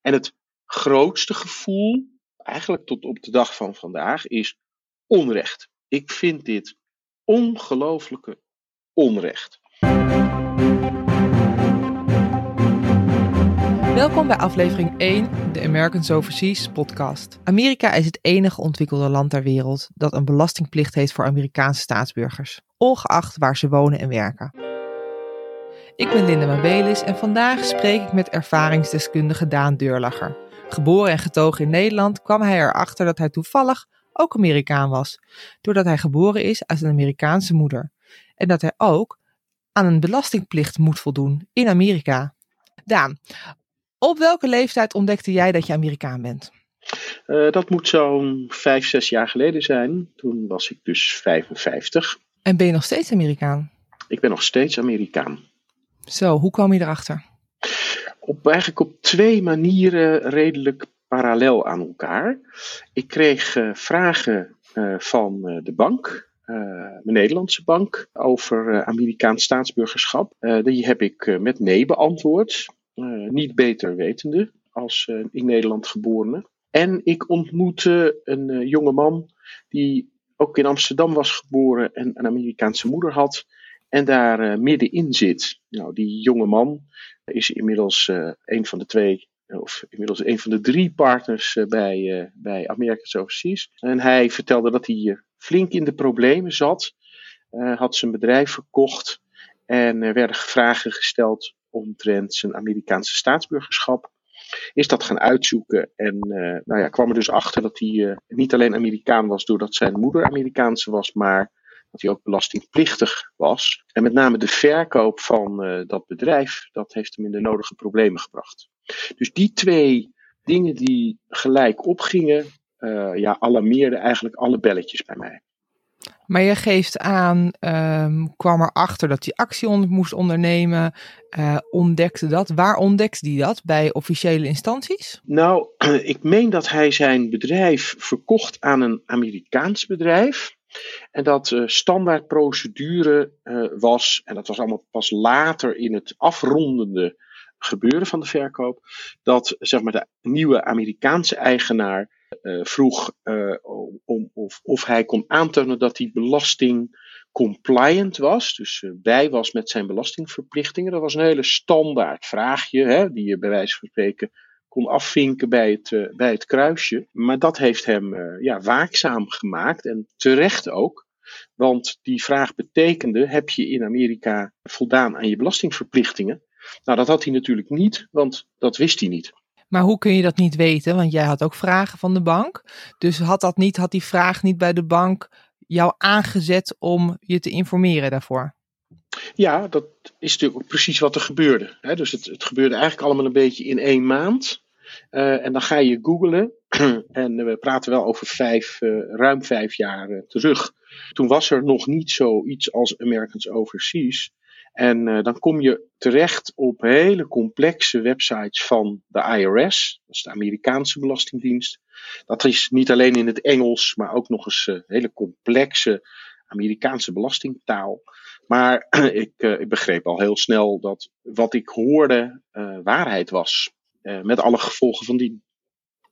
En het grootste gevoel, eigenlijk tot op de dag van vandaag, is onrecht. Ik vind dit ongelooflijke onrecht. Welkom bij aflevering 1, de Americans Overseas podcast. Amerika is het enige ontwikkelde land ter wereld dat een belastingplicht heeft voor Amerikaanse staatsburgers, ongeacht waar ze wonen en werken. Ik ben Linda Mabelis en vandaag spreek ik met ervaringsdeskundige Daan Deurlacher. Geboren en getogen in Nederland kwam hij erachter dat hij toevallig ook Amerikaan was, doordat hij geboren is uit een Amerikaanse moeder. En dat hij ook aan een belastingplicht moet voldoen in Amerika. Daan, op welke leeftijd ontdekte jij dat je Amerikaan bent? Uh, dat moet zo'n vijf, zes jaar geleden zijn. Toen was ik dus 55. En ben je nog steeds Amerikaan? Ik ben nog steeds Amerikaan. Zo, hoe kwam je erachter? Op, eigenlijk op twee manieren redelijk parallel aan elkaar. Ik kreeg uh, vragen uh, van de bank, mijn Nederlandse bank, over Amerikaans staatsburgerschap. die heb ik met nee beantwoord. Eh, niet beter wetende als in Nederland geborene. En ik ontmoette een jonge man die ook in Amsterdam was geboren en een Amerikaanse moeder had. En daar middenin zit. Nou, die jonge man is inmiddels een van de twee, of inmiddels een van de drie partners bij, bij America's Overseas. En hij vertelde dat hij flink in de problemen zat. had zijn bedrijf verkocht. En er werden vragen gesteld omtrent zijn Amerikaanse staatsburgerschap. Is dat gaan uitzoeken en uh, nou ja, kwam er dus achter dat hij niet alleen Amerikaan was doordat zijn moeder Amerikaanse was, maar dat hij ook belastingplichtig was. En met name de verkoop van uh, dat bedrijf, dat heeft hem in de nodige problemen gebracht. Dus die twee dingen die gelijk opgingen, ja, alarmeerden eigenlijk alle belletjes bij mij. Maar je geeft aan, um, kwam erachter dat hij actie moest ondernemen, uh, ontdekte dat. Waar ontdekte hij dat? Bij officiële instanties? Nou, ik meen dat hij zijn bedrijf verkocht aan een Amerikaans bedrijf. En dat uh, standaardprocedure uh, was, en dat was allemaal pas later in het afrondende gebeuren van de verkoop, dat zeg maar, de nieuwe Amerikaanse eigenaar uh, vroeg om, of, of hij kon aantonen dat hij belasting compliant was, dus bij was met zijn belastingverplichtingen. Dat was een hele standaard vraagje, hè, die je bij wijze van spreken kon afvinken bij het, bij het kruisje. Maar dat heeft hem ja, waakzaam gemaakt en terecht ook. Want die vraag betekende: heb je in Amerika voldaan aan je belastingverplichtingen? Nou, dat had hij natuurlijk niet, want dat wist hij niet. Maar hoe kun je dat niet weten? Want jij had ook vragen van de bank. Dus had dat niet, had die vraag niet bij de bank jou aangezet om je te informeren daarvoor? Ja, dat is natuurlijk precies wat er gebeurde. Dus het, het gebeurde eigenlijk allemaal een beetje in één maand. Uh, en dan ga je googlen. en we praten wel over vijf, uh, ruim vijf jaar uh, terug. Toen was er nog niet zoiets als Americans Overseas. En dan kom je terecht op hele complexe websites van de IRS, dat is de Amerikaanse Belastingdienst. Dat is niet alleen in het Engels, maar ook nog eens uh, hele complexe Amerikaanse belastingtaal. Maar ik, uh, ik, begreep al heel snel dat wat ik hoorde waarheid was. met alle gevolgen van die.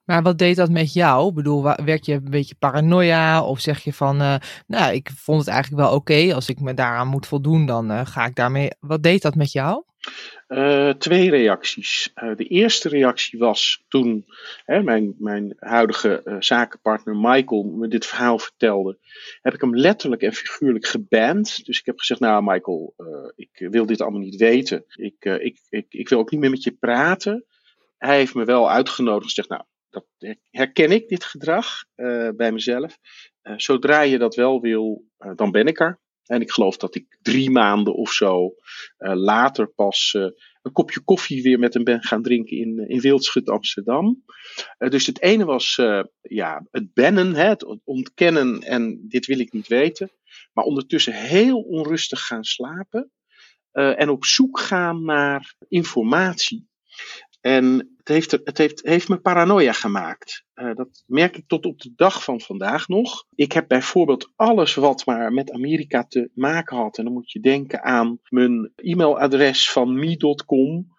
Maar wat deed dat met jou? Ik bedoel, werd je een beetje paranoia? Of zeg je van, nou, ik vond het eigenlijk wel oké. Als ik me daaraan moet voldoen, dan ga ik daarmee. Wat deed dat met jou? Uh, twee reacties. de eerste reactie was toen hè, mijn, mijn huidige zakenpartner Michael me dit verhaal vertelde. Heb ik hem letterlijk en figuurlijk geband. Dus ik heb gezegd, nou Michael, ik wil dit allemaal niet weten. Ik, ik, ik, ik wil ook niet meer met je praten. Hij heeft me wel uitgenodigd en gezegd, nou dat herken ik, dit gedrag bij mezelf. Zodra je dat wel wil, dan ben ik er. En ik geloof dat ik drie maanden of zo later pas een kopje koffie weer met hem ben gaan drinken in, in Wildschut Amsterdam. dus het ene was ja, het bennen, hè, het ontkennen en dit wil ik niet weten. Maar ondertussen heel onrustig gaan slapen. en op zoek gaan naar informatie. En het heeft, het heeft, heeft me paranoia gemaakt. Uh, dat merk ik tot op de dag van vandaag nog. Ik heb bijvoorbeeld alles wat maar met Amerika te maken had. En dan moet je denken aan mijn e-mailadres van me.com.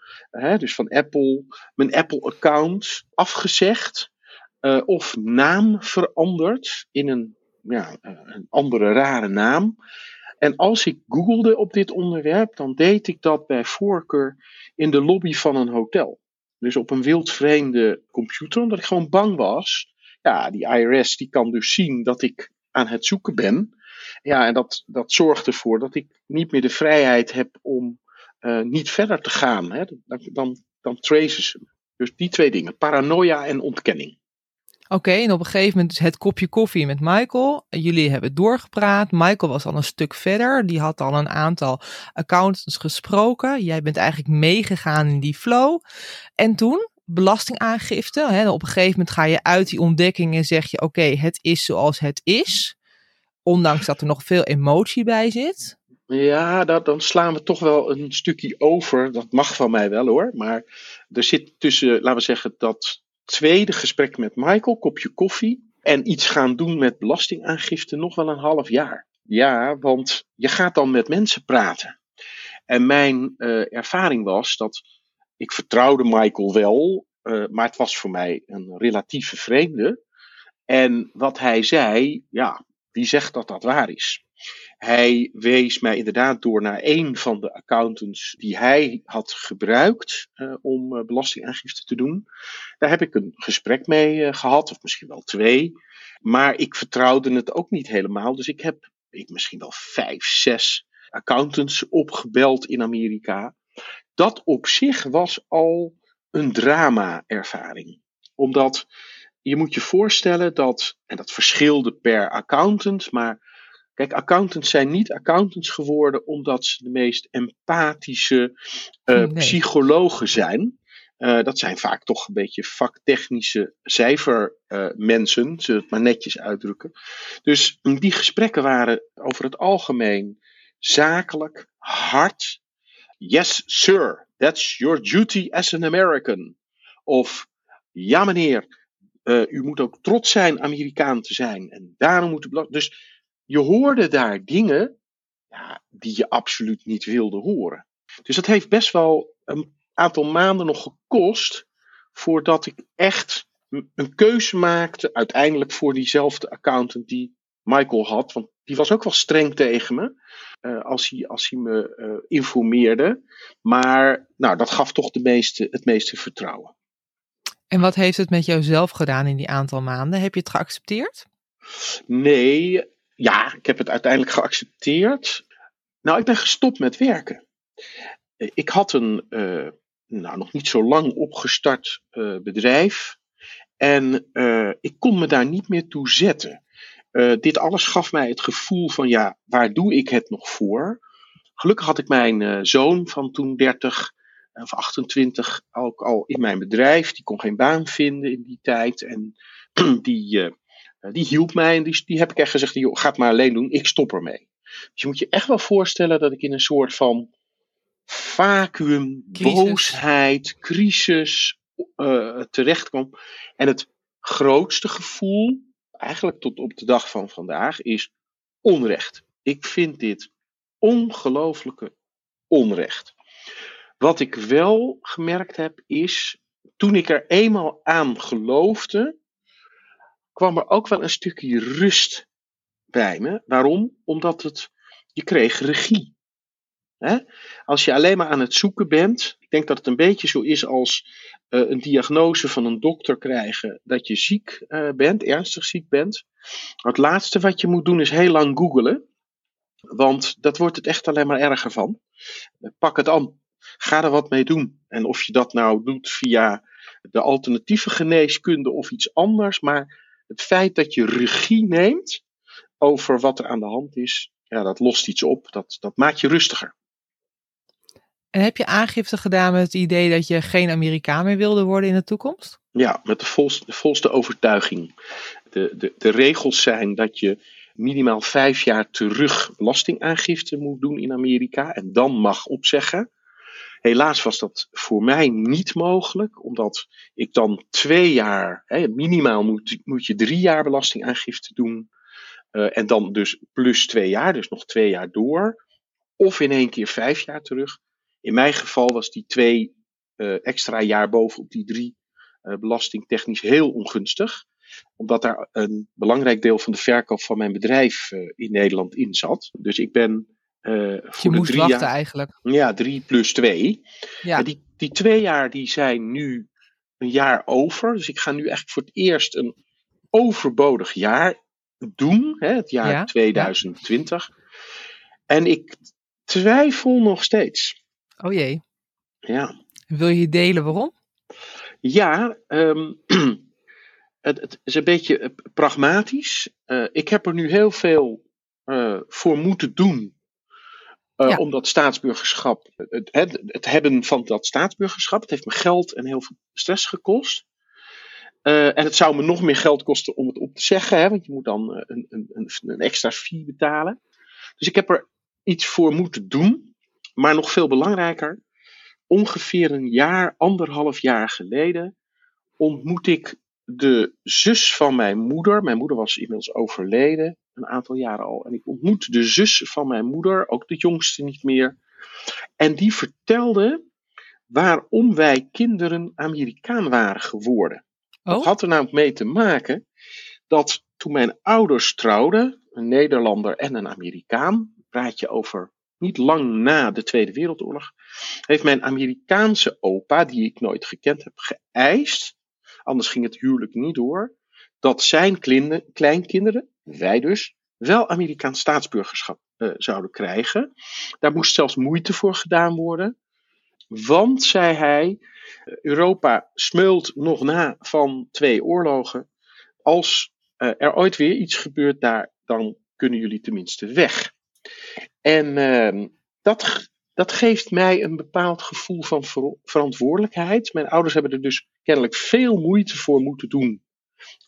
dus van Apple, mijn Apple-account afgezegd uh, of naam veranderd in een, ja, een andere rare naam. En als ik googelde op dit onderwerp, dan deed ik dat bij voorkeur in de lobby van een hotel. Dus op een wildvreemde computer, omdat ik gewoon bang was. Ja, die IRS die kan dus zien dat ik aan het zoeken ben. Ja, en dat, dat zorgt ervoor dat ik niet meer de vrijheid heb om uh, niet verder te gaan. Hè. Dan, dan, dan ze. Dus die twee dingen, paranoia en ontkenning. Oké, en op een gegeven moment het kopje koffie met Michael. Jullie hebben doorgepraat. Michael was al een stuk verder. Die had al een aantal accountants gesproken. Jij bent eigenlijk meegegaan in die flow. En toen, belastingaangifte. Hè, op een gegeven moment ga je uit die ontdekking en zeg je: Oké, het is zoals het is. Ondanks dat er nog veel emotie bij zit. Ja, dat, dan slaan we toch wel een stukje over. Dat mag van mij wel hoor. Maar er zit tussen, laten we zeggen, dat tweede gesprek met Michael, kopje koffie. En iets gaan doen met belastingaangifte nog wel een half jaar. Ja, want je gaat dan met mensen praten. En mijn uh, ervaring was dat ik vertrouwde Michael wel, uh, maar het was voor mij een relatieve vreemde. En wat hij zei, ja, wie zegt dat dat waar is? Hij wees mij inderdaad door naar een van de accountants die hij had gebruikt uh, om uh, belastingaangifte te doen. Daar heb ik een gesprek mee uh, gehad, of misschien wel twee. Maar ik vertrouwde het ook niet helemaal. Dus ik heb ik misschien wel vijf, zes accountants opgebeld in Amerika. Dat op zich was al een drama-ervaring. Omdat je moet je voorstellen dat, en dat verschilde per accountant, maar Kijk, accountants zijn niet accountants geworden omdat ze de meest empathische uh, psychologen zijn. Uh, dat zijn vaak toch een beetje vaktechnische cijfermensen, uh, zullen het maar netjes uitdrukken. Dus die gesprekken waren over het algemeen zakelijk, hard. Yes, sir, that's your duty as an American. Of ja, meneer, u moet ook trots zijn Amerikaan te zijn. En daarom moet u. Dus je hoorde daar dingen ja, die je absoluut niet wilde horen. Dus dat heeft best wel een aantal maanden nog gekost voordat ik echt een keuze maakte, uiteindelijk voor diezelfde accountant die Michael had, want die was ook wel streng tegen me uh, als, hij, als hij me uh, informeerde. Maar nou, dat gaf toch de meeste, het meeste vertrouwen. En wat heeft het met jou zelf gedaan in die aantal maanden? Heb je het geaccepteerd? Nee, ja, ik heb het uiteindelijk geaccepteerd. Nou, ik ben gestopt met werken. Ik had een uh, nou, nog niet zo lang opgestart uh, bedrijf. En uh, ik kon me daar niet meer toe zetten. dit alles gaf mij het gevoel van, ja, waar doe ik het nog voor? Gelukkig had ik mijn zoon van toen 30 of 28 ook al in mijn bedrijf. Die kon geen baan vinden in die tijd. En die eh, die hielp mij en die, die heb ik echt gezegd, joh, ga het maar alleen doen, ik stop ermee. Dus je moet je echt wel voorstellen dat ik in een soort van vacuüm, boosheid, crisis uh, terecht kwam. En het grootste gevoel, eigenlijk tot op de dag van vandaag, is onrecht. Ik vind dit ongelooflijke onrecht. Wat ik wel gemerkt heb is, toen ik er eenmaal aan geloofde, kwam er ook wel een stukje rust bij me. Waarom? Omdat het, je kreeg regie. Als je alleen maar aan het zoeken bent, ik denk dat het een beetje zo is als uh, een diagnose van een dokter krijgen dat je ziek uh, bent, ernstig ziek bent. Het laatste wat je moet doen is heel lang googelen, want dat wordt het echt alleen maar erger van. Pak het aan, ga er wat mee doen. En of je dat nou doet via de alternatieve geneeskunde of iets anders, maar het feit dat je regie neemt over wat er aan de hand is, ja, dat lost iets op. Dat, dat maakt je rustiger. En heb je aangifte gedaan met het idee dat je geen Amerikaan meer wilde worden in de toekomst? Ja, met de volste, de volste overtuiging. De, de, de regels zijn dat je minimaal vijf jaar terug belastingaangifte moet doen in Amerika en dan mag opzeggen. Helaas was dat voor mij niet mogelijk, omdat ik dan twee jaar, hè, minimaal moet, moet je drie jaar belastingaangifte doen. Uh, en dan dus plus twee jaar, dus nog twee jaar door. Of in één keer vijf jaar terug. In mijn geval was die twee uh, extra jaar bovenop die drie uh, belastingtechnisch heel ongunstig. Omdat daar een belangrijk deel van de verkoop van mijn bedrijf in Nederland in zat. Dus ik ben voor Je drie wachten jaar, eigenlijk. Ja, drie plus twee. Ja. Die, die twee jaar die zijn nu een jaar over. Dus ik ga nu eigenlijk voor het eerst een overbodig jaar doen. Hè, het jaar Ja, 2020. En ik twijfel nog steeds. Oh jee. Ja. Wil je delen waarom? Ja, ehm, het, het is een beetje eh, pragmatisch. Eh, ik heb er nu heel veel eh, voor moeten doen. Eh, Ja. Om dat staatsburgerschap, het, het, het hebben van dat staatsburgerschap, het heeft me geld en heel veel stress gekost. Eh, en het zou me nog meer geld kosten om het op te zeggen, hè, want je moet dan eh, een, een, een, een extra fee betalen. Dus ik heb er iets voor moeten doen. Maar nog veel belangrijker, ongeveer een jaar, anderhalf jaar geleden, ontmoet ik de zus van mijn moeder. Mijn moeder was inmiddels overleden, een aantal jaren al. En ik ontmoet de zus van mijn moeder, ook de jongste niet meer. En die vertelde waarom wij kinderen Amerikaan waren geworden. Dat Oh, had er namelijk mee te maken dat toen mijn ouders trouwden, een Nederlander en een Amerikaan, praat je over niet lang na de Tweede Wereldoorlog, heeft mijn Amerikaanse opa, die ik nooit gekend heb, geëist, anders ging het huwelijk niet door, dat zijn kleinkinderen, wij dus, wel Amerikaans staatsburgerschap eh, zouden krijgen. Daar moest zelfs moeite voor gedaan worden. Want, zei hij, Europa smeult nog na van twee oorlogen. Als eh, er ooit weer iets gebeurt daar, dan kunnen jullie tenminste weg. En ehm, dat, dat geeft mij een bepaald gevoel van ver- verantwoordelijkheid. Mijn ouders hebben er dus kennelijk veel moeite voor moeten doen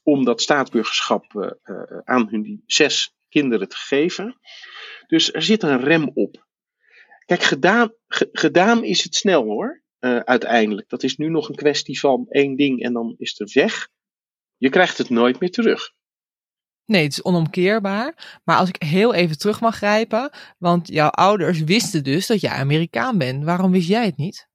om dat staatsburgerschap eh, eh, aan hun zes kinderen te geven. Dus er zit een rem op. Kijk, gedaan, ge- gedaan is het snel hoor, eh, uiteindelijk. Dat is nu nog een kwestie van één ding en dan is het weg. Je krijgt het nooit meer terug. Nee, het is onomkeerbaar. Maar als ik heel even terug mag grijpen, want jouw ouders wisten dus dat jij Amerikaan bent. Waarom wist jij het niet?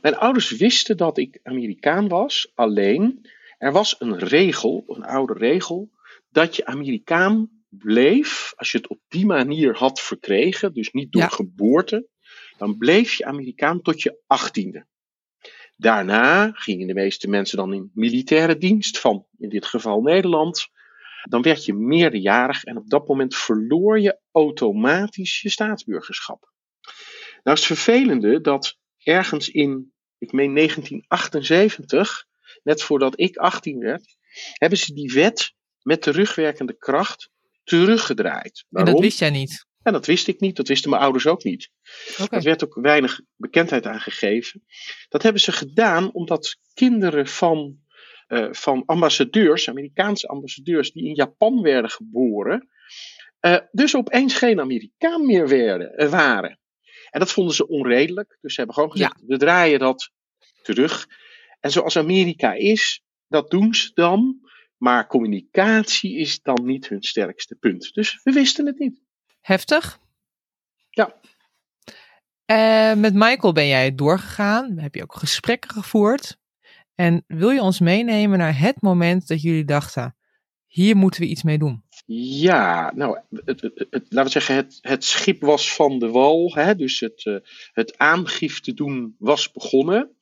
Mijn ouders wisten dat ik Amerikaan was, alleen er was een regel, een oude regel, dat je Amerikaan bleef als je het op die manier had verkregen, dus niet door Ja. geboorte, dan bleef je Amerikaan tot je achttiende. Daarna gingen de meeste mensen dan in militaire dienst van, in dit geval Nederland. Dan werd je meerderjarig en op dat moment verloor je automatisch je staatsburgerschap. Nou is het vervelende dat ergens in, ik meen 1978, net voordat ik 18 werd, hebben ze die wet met terugwerkende kracht teruggedraaid. En Waarom? dat wist jij niet. En dat wist ik niet, dat wisten mijn ouders ook niet. Er werd ook weinig bekendheid aan gegeven. Dat hebben ze gedaan omdat kinderen van, eh, van ambassadeurs, Amerikaanse ambassadeurs, die in Japan werden geboren, eh, dus opeens geen Amerikaan meer werden, eh, waren. En dat vonden ze onredelijk. Dus ze hebben gewoon gezegd: we draaien dat terug. En zoals Amerika is, dat doen ze dan. Maar communicatie is dan niet hun sterkste punt. Dus we wisten het niet. Heftig. Ja. Met Michael ben jij doorgegaan. Heb je ook gesprekken gevoerd. En wil je ons meenemen naar het moment dat jullie dachten: hier moeten we iets mee doen? Ja, nou, het, het, laten we zeggen, het, het schip was van de wal. Hè, dus het, eh, het aangifte doen was begonnen.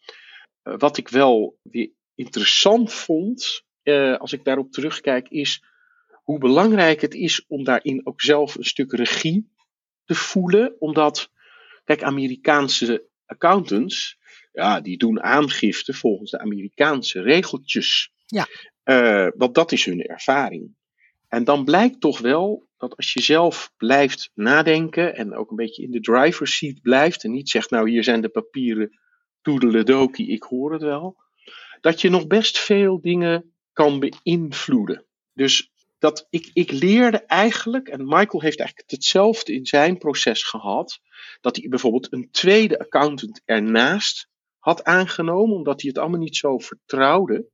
Eh, wat ik wel weer interessant vond, eh, als ik daarop terugkijk, is hoe belangrijk het is om daarin ook zelf een stuk regie te voelen. Omdat, kijk, Amerikaanse accountants, ja, die doen aangifte volgens de Amerikaanse regeltjes. Ja. Eh, want dat is hun ervaring. En dan blijkt toch wel dat als je zelf blijft nadenken en ook een beetje in de driver's seat blijft en niet zegt, nou hier zijn de papieren, toedeledoki, ik hoor het wel, dat je nog best veel dingen kan beïnvloeden. Dus dat ik, ik leerde eigenlijk, en Michael heeft eigenlijk hetzelfde in zijn proces gehad, dat hij bijvoorbeeld een tweede accountant ernaast had aangenomen, omdat hij het allemaal niet zo vertrouwde.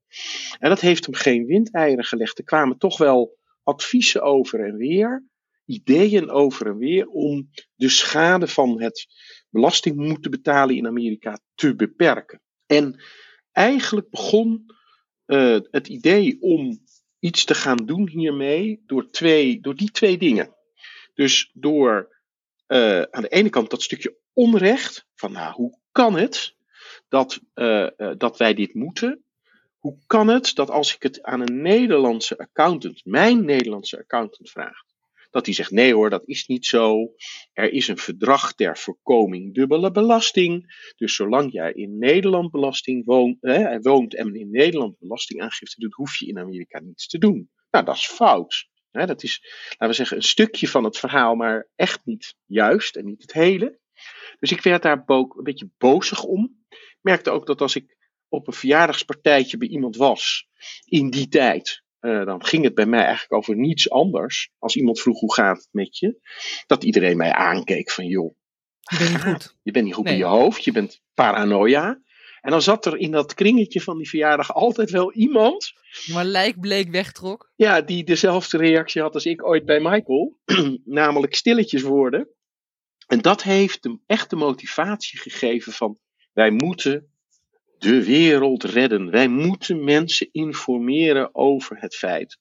En dat heeft hem geen windeieren gelegd. Er kwamen toch wel adviezen over en weer, ideeën over en weer, om de schade van het belasting moeten betalen in Amerika te beperken. En eigenlijk begon uh, het idee om iets te gaan doen hiermee door, twee, door die twee dingen. Dus door uh, aan de ene kant dat stukje onrecht, van nou, hoe kan het dat, uh, dat wij dit moeten? Hoe kan het dat als ik het aan een Nederlandse accountant, mijn Nederlandse accountant vraag, dat hij zegt: nee hoor, dat is niet zo. Er is een verdrag ter voorkoming dubbele belasting. Dus zolang jij in Nederland belasting woont, woont en in Nederland belastingaangifte doet, hoef je in Amerika niets te doen. Nou, dat is fout. Dat is, laten we zeggen, een stukje van het verhaal, maar echt niet juist en niet het hele. Dus ik werd daar een beetje bozig om. Merkte ook dat als ik op een verjaardagspartijtje bij iemand was in die tijd, uh, dan ging het bij mij eigenlijk over niets anders. Als iemand vroeg hoe gaat het met je, dat iedereen mij aankeek van joh. Je bent niet goed. Je bent niet goed in je hoofd, je bent paranoia. En dan zat er in dat kringetje van die verjaardag altijd wel iemand. Maar lijkbleek wegtrok. Ja, die dezelfde reactie had als ik ooit bij Michael. namelijk stilletjes worden. En dat heeft hem echt de motivatie gegeven van wij moeten de wereld redden. Wij moeten mensen informeren over het feit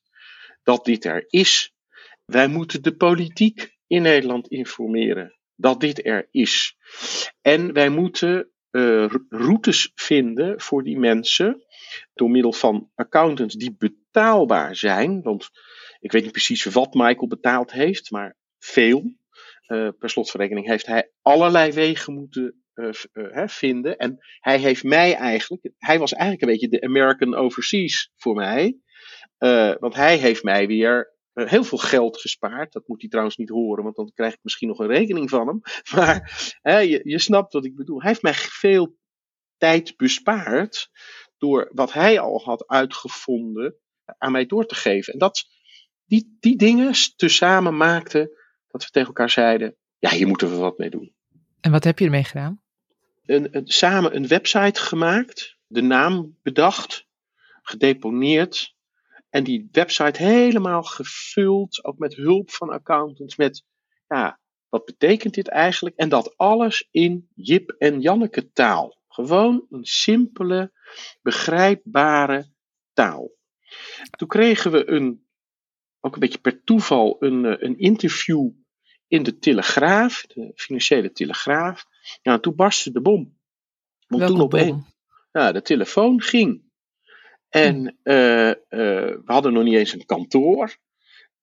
dat dit er is. Wij moeten de politiek in Nederland informeren dat dit er is. En wij moeten uh, routes vinden voor die mensen door middel van accountants die betaalbaar zijn. Want ik weet niet precies wat Michael betaald heeft, maar veel. Uh, per slotverrekening heeft hij allerlei wegen moeten uh, vinden. En hij heeft mij eigenlijk, hij was eigenlijk een beetje de American Overseas voor mij. Uh, want hij heeft mij weer heel veel geld gespaard. Dat moet hij trouwens niet horen, want dan krijg ik misschien nog een rekening van hem. Maar je, je snapt wat ik bedoel. Hij heeft mij veel tijd bespaard door wat hij al had uitgevonden aan mij door te geven. En dat, die, die dingen tezamen maakten dat we tegen elkaar zeiden: ja, hier moeten we wat mee doen. En wat heb je ermee gedaan? Een, samen een website gemaakt, de naam bedacht, gedeponeerd. En die website helemaal gevuld, ook met hulp van accountants, met ja, wat betekent dit eigenlijk? En dat alles in Jip en Janneke taal. Gewoon een simpele, begrijpbare taal. Toen kregen we een, ook een beetje per toeval, een, eh, een interview in de Telegraaf, de financiële Telegraaf. Ja, toen barstte de bom. Want toen opeens, ja, de telefoon ging. En uh, uh, we hadden nog niet eens een kantoor.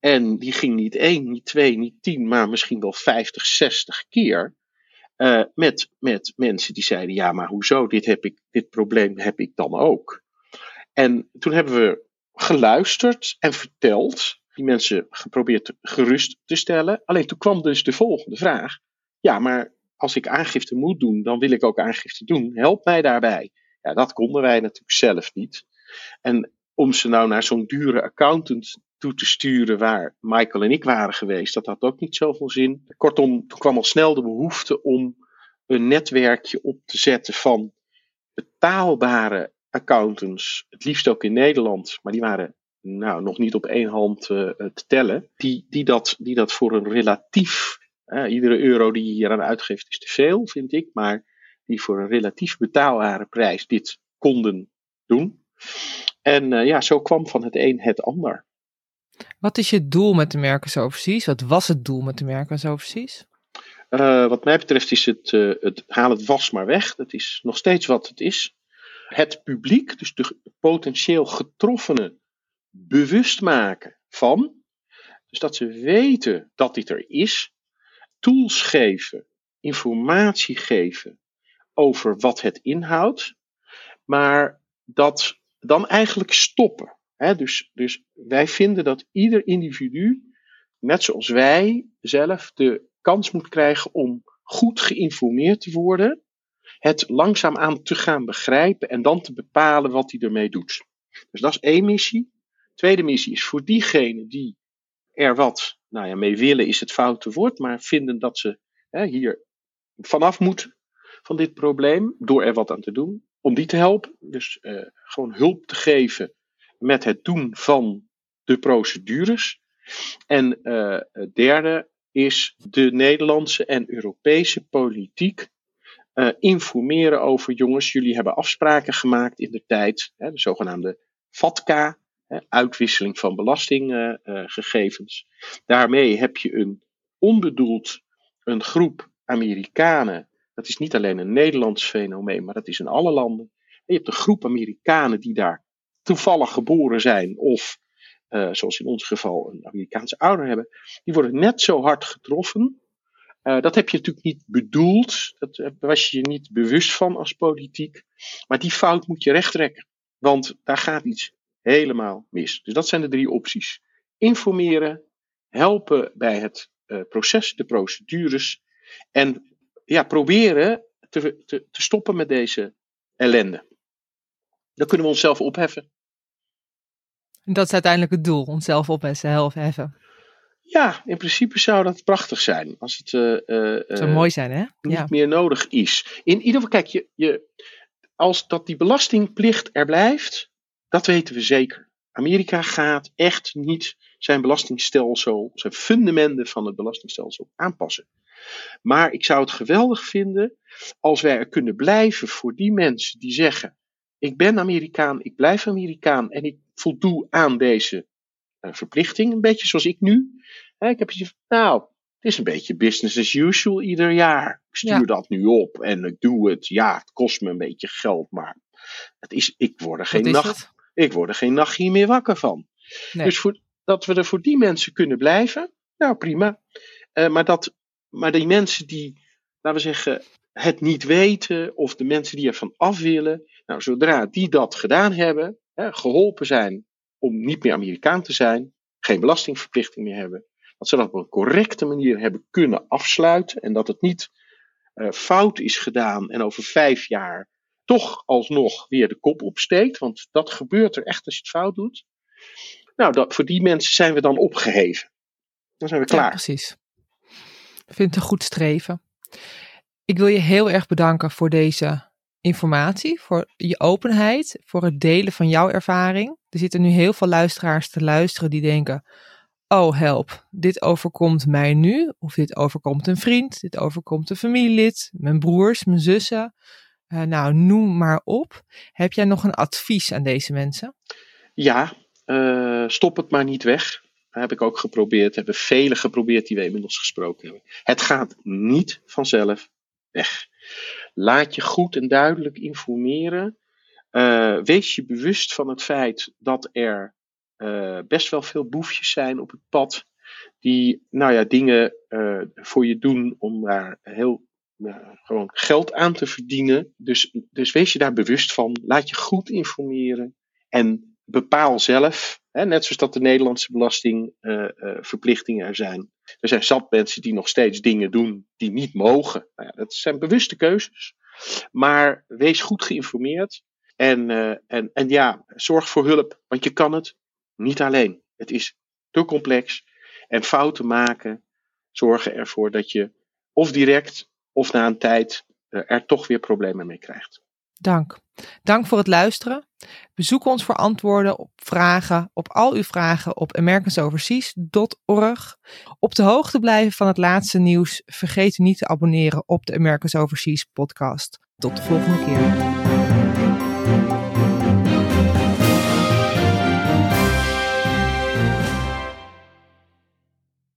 En die ging niet één, niet twee, niet tien, maar misschien wel vijftig, zestig keer. Uh, met, met mensen die zeiden: Ja, maar hoezo? Dit, heb ik, dit probleem heb ik dan ook. En toen hebben we geluisterd en verteld die mensen geprobeerd gerust te stellen. Alleen toen kwam dus de volgende vraag. Ja, maar als ik aangifte moet doen, dan wil ik ook aangifte doen. Help mij daarbij. Ja, dat konden wij natuurlijk zelf niet. En om ze nou naar zo'n dure accountant toe te sturen waar Michael en ik waren geweest, dat had ook niet zoveel zin. Kortom, toen kwam al snel de behoefte om een netwerkje op te zetten van betaalbare accountants, het liefst ook in Nederland, maar die waren nou, nog niet op één hand uh, te tellen, die, die, dat, die dat voor een relatief, uh, iedere euro die je hier aan uitgeeft is te veel, vind ik, maar die voor een relatief betaalbare prijs dit konden doen. En uh, ja, zo kwam van het een het ander. Wat is je doel met de Merkers Overseas? Wat was het doel met de Merkers Overseas? wat mij betreft is het, het haal het was maar weg. Dat is nog steeds wat het is. Het publiek, dus de potentieel getroffenen, bewust maken van. Dus dat ze weten dat dit er is. Tools geven, informatie geven over wat het inhoudt. Maar dat dan eigenlijk stoppen. dus, dus wij vinden dat ieder individu, net zoals wij zelf, de kans moet krijgen om goed geïnformeerd te worden. Het langzaamaan te gaan begrijpen en dan te bepalen wat hij ermee doet. Dus dat is één missie. Tweede missie is voor diegenen die er wat nou ja, mee willen, is het foute woord, maar vinden dat ze hè, hier vanaf moeten van dit probleem, door er wat aan te doen, om die te helpen. Dus uh, gewoon hulp te geven met het doen van de procedures. En uh, het derde is de Nederlandse en Europese politiek uh, informeren over jongens, jullie hebben afspraken gemaakt in de tijd, hè, de zogenaamde FATCA, uitwisseling van belastinggegevens. Daarmee heb je een onbedoeld een groep Amerikanen. Dat is niet alleen een Nederlands fenomeen, maar dat is in alle landen. je hebt een groep Amerikanen die daar toevallig geboren zijn of uh, zoals in ons geval een Amerikaanse ouder hebben, die worden net zo hard getroffen. Uh, dat heb je natuurlijk niet bedoeld, dat was je je niet bewust van als politiek, maar die fout moet je rechttrekken, want daar gaat iets helemaal mis. Dus dat zijn de drie opties. Informeren, helpen bij het uh, proces, de procedures en ja, proberen te, te, te stoppen met deze ellende. Dan kunnen we onszelf opheffen. En dat is uiteindelijk het doel, onszelf op en zelf heffen. Ja, in principe zou dat prachtig zijn. Als het uh, uh, zou mooi zijn, hè? niet ja. meer nodig is. In ieder geval, kijk, je, je, als dat die belastingplicht er blijft, dat weten we zeker. Amerika gaat echt niet zijn belastingstelsel, zijn fundamenten van het belastingstelsel aanpassen. Maar ik zou het geweldig vinden als wij er kunnen blijven voor die mensen die zeggen: Ik ben Amerikaan, ik blijf Amerikaan en ik voldoe aan deze uh, verplichting. Een beetje zoals ik nu. Ik heb je nou, het is een beetje business as usual ieder jaar. Ik stuur ja. dat nu op en ik doe het. Ja, het kost me een beetje geld, maar het is, ik, word er geen nacht, ik word er geen nachtje meer wakker van. Nee. Dus voor, dat we er voor die mensen kunnen blijven, nou prima. Uh, maar, dat, maar die mensen die, laten we zeggen, het niet weten, of de mensen die ervan af willen, nou, zodra die dat gedaan hebben, hè, geholpen zijn om niet meer Amerikaan te zijn, geen belastingverplichting meer hebben, dat ze dat op een correcte manier hebben kunnen afsluiten en dat het niet uh, fout is gedaan en over vijf jaar toch alsnog weer de kop opsteekt, want dat gebeurt er echt als je het fout doet. Nou, dat, voor die mensen zijn we dan opgeheven. Dan zijn we klaar. Ja, precies. Ik vind het een goed streven. Ik wil je heel erg bedanken voor deze informatie, voor je openheid, voor het delen van jouw ervaring. Er zitten nu heel veel luisteraars te luisteren die denken: Oh, help, dit overkomt mij nu, of dit overkomt een vriend, dit overkomt een familielid, mijn broers, mijn zussen. Uh, nou, noem maar op. Heb jij nog een advies aan deze mensen? Ja, uh, stop het maar niet weg. Dat heb ik ook geprobeerd, hebben velen geprobeerd die we inmiddels gesproken hebben. Het gaat niet vanzelf weg. Laat je goed en duidelijk informeren. Uh, wees je bewust van het feit dat er best wel veel boefjes zijn op het pad. Die nou ja, dingen voor je doen om daar heel gewoon geld aan te verdienen. Dus, dus wees je daar bewust van. Laat je goed informeren. En bepaal zelf, hè, net zoals dat de Nederlandse belastingverplichtingen er zijn. Er zijn zat mensen die nog steeds dingen doen die niet mogen. Nou ja, dat zijn bewuste keuzes. Maar wees goed geïnformeerd. En, uh, en, en ja, zorg voor hulp, want je kan het niet alleen. Het is te complex. En fouten maken zorgen ervoor dat je of direct of na een tijd uh, er toch weer problemen mee krijgt. Dank. Dank voor het luisteren. Bezoek ons voor antwoorden op vragen, op al uw vragen op americansoverseas.org. Op de hoogte blijven van het laatste nieuws. Vergeet niet te abonneren op de Americans Overseas podcast. Tot de volgende keer.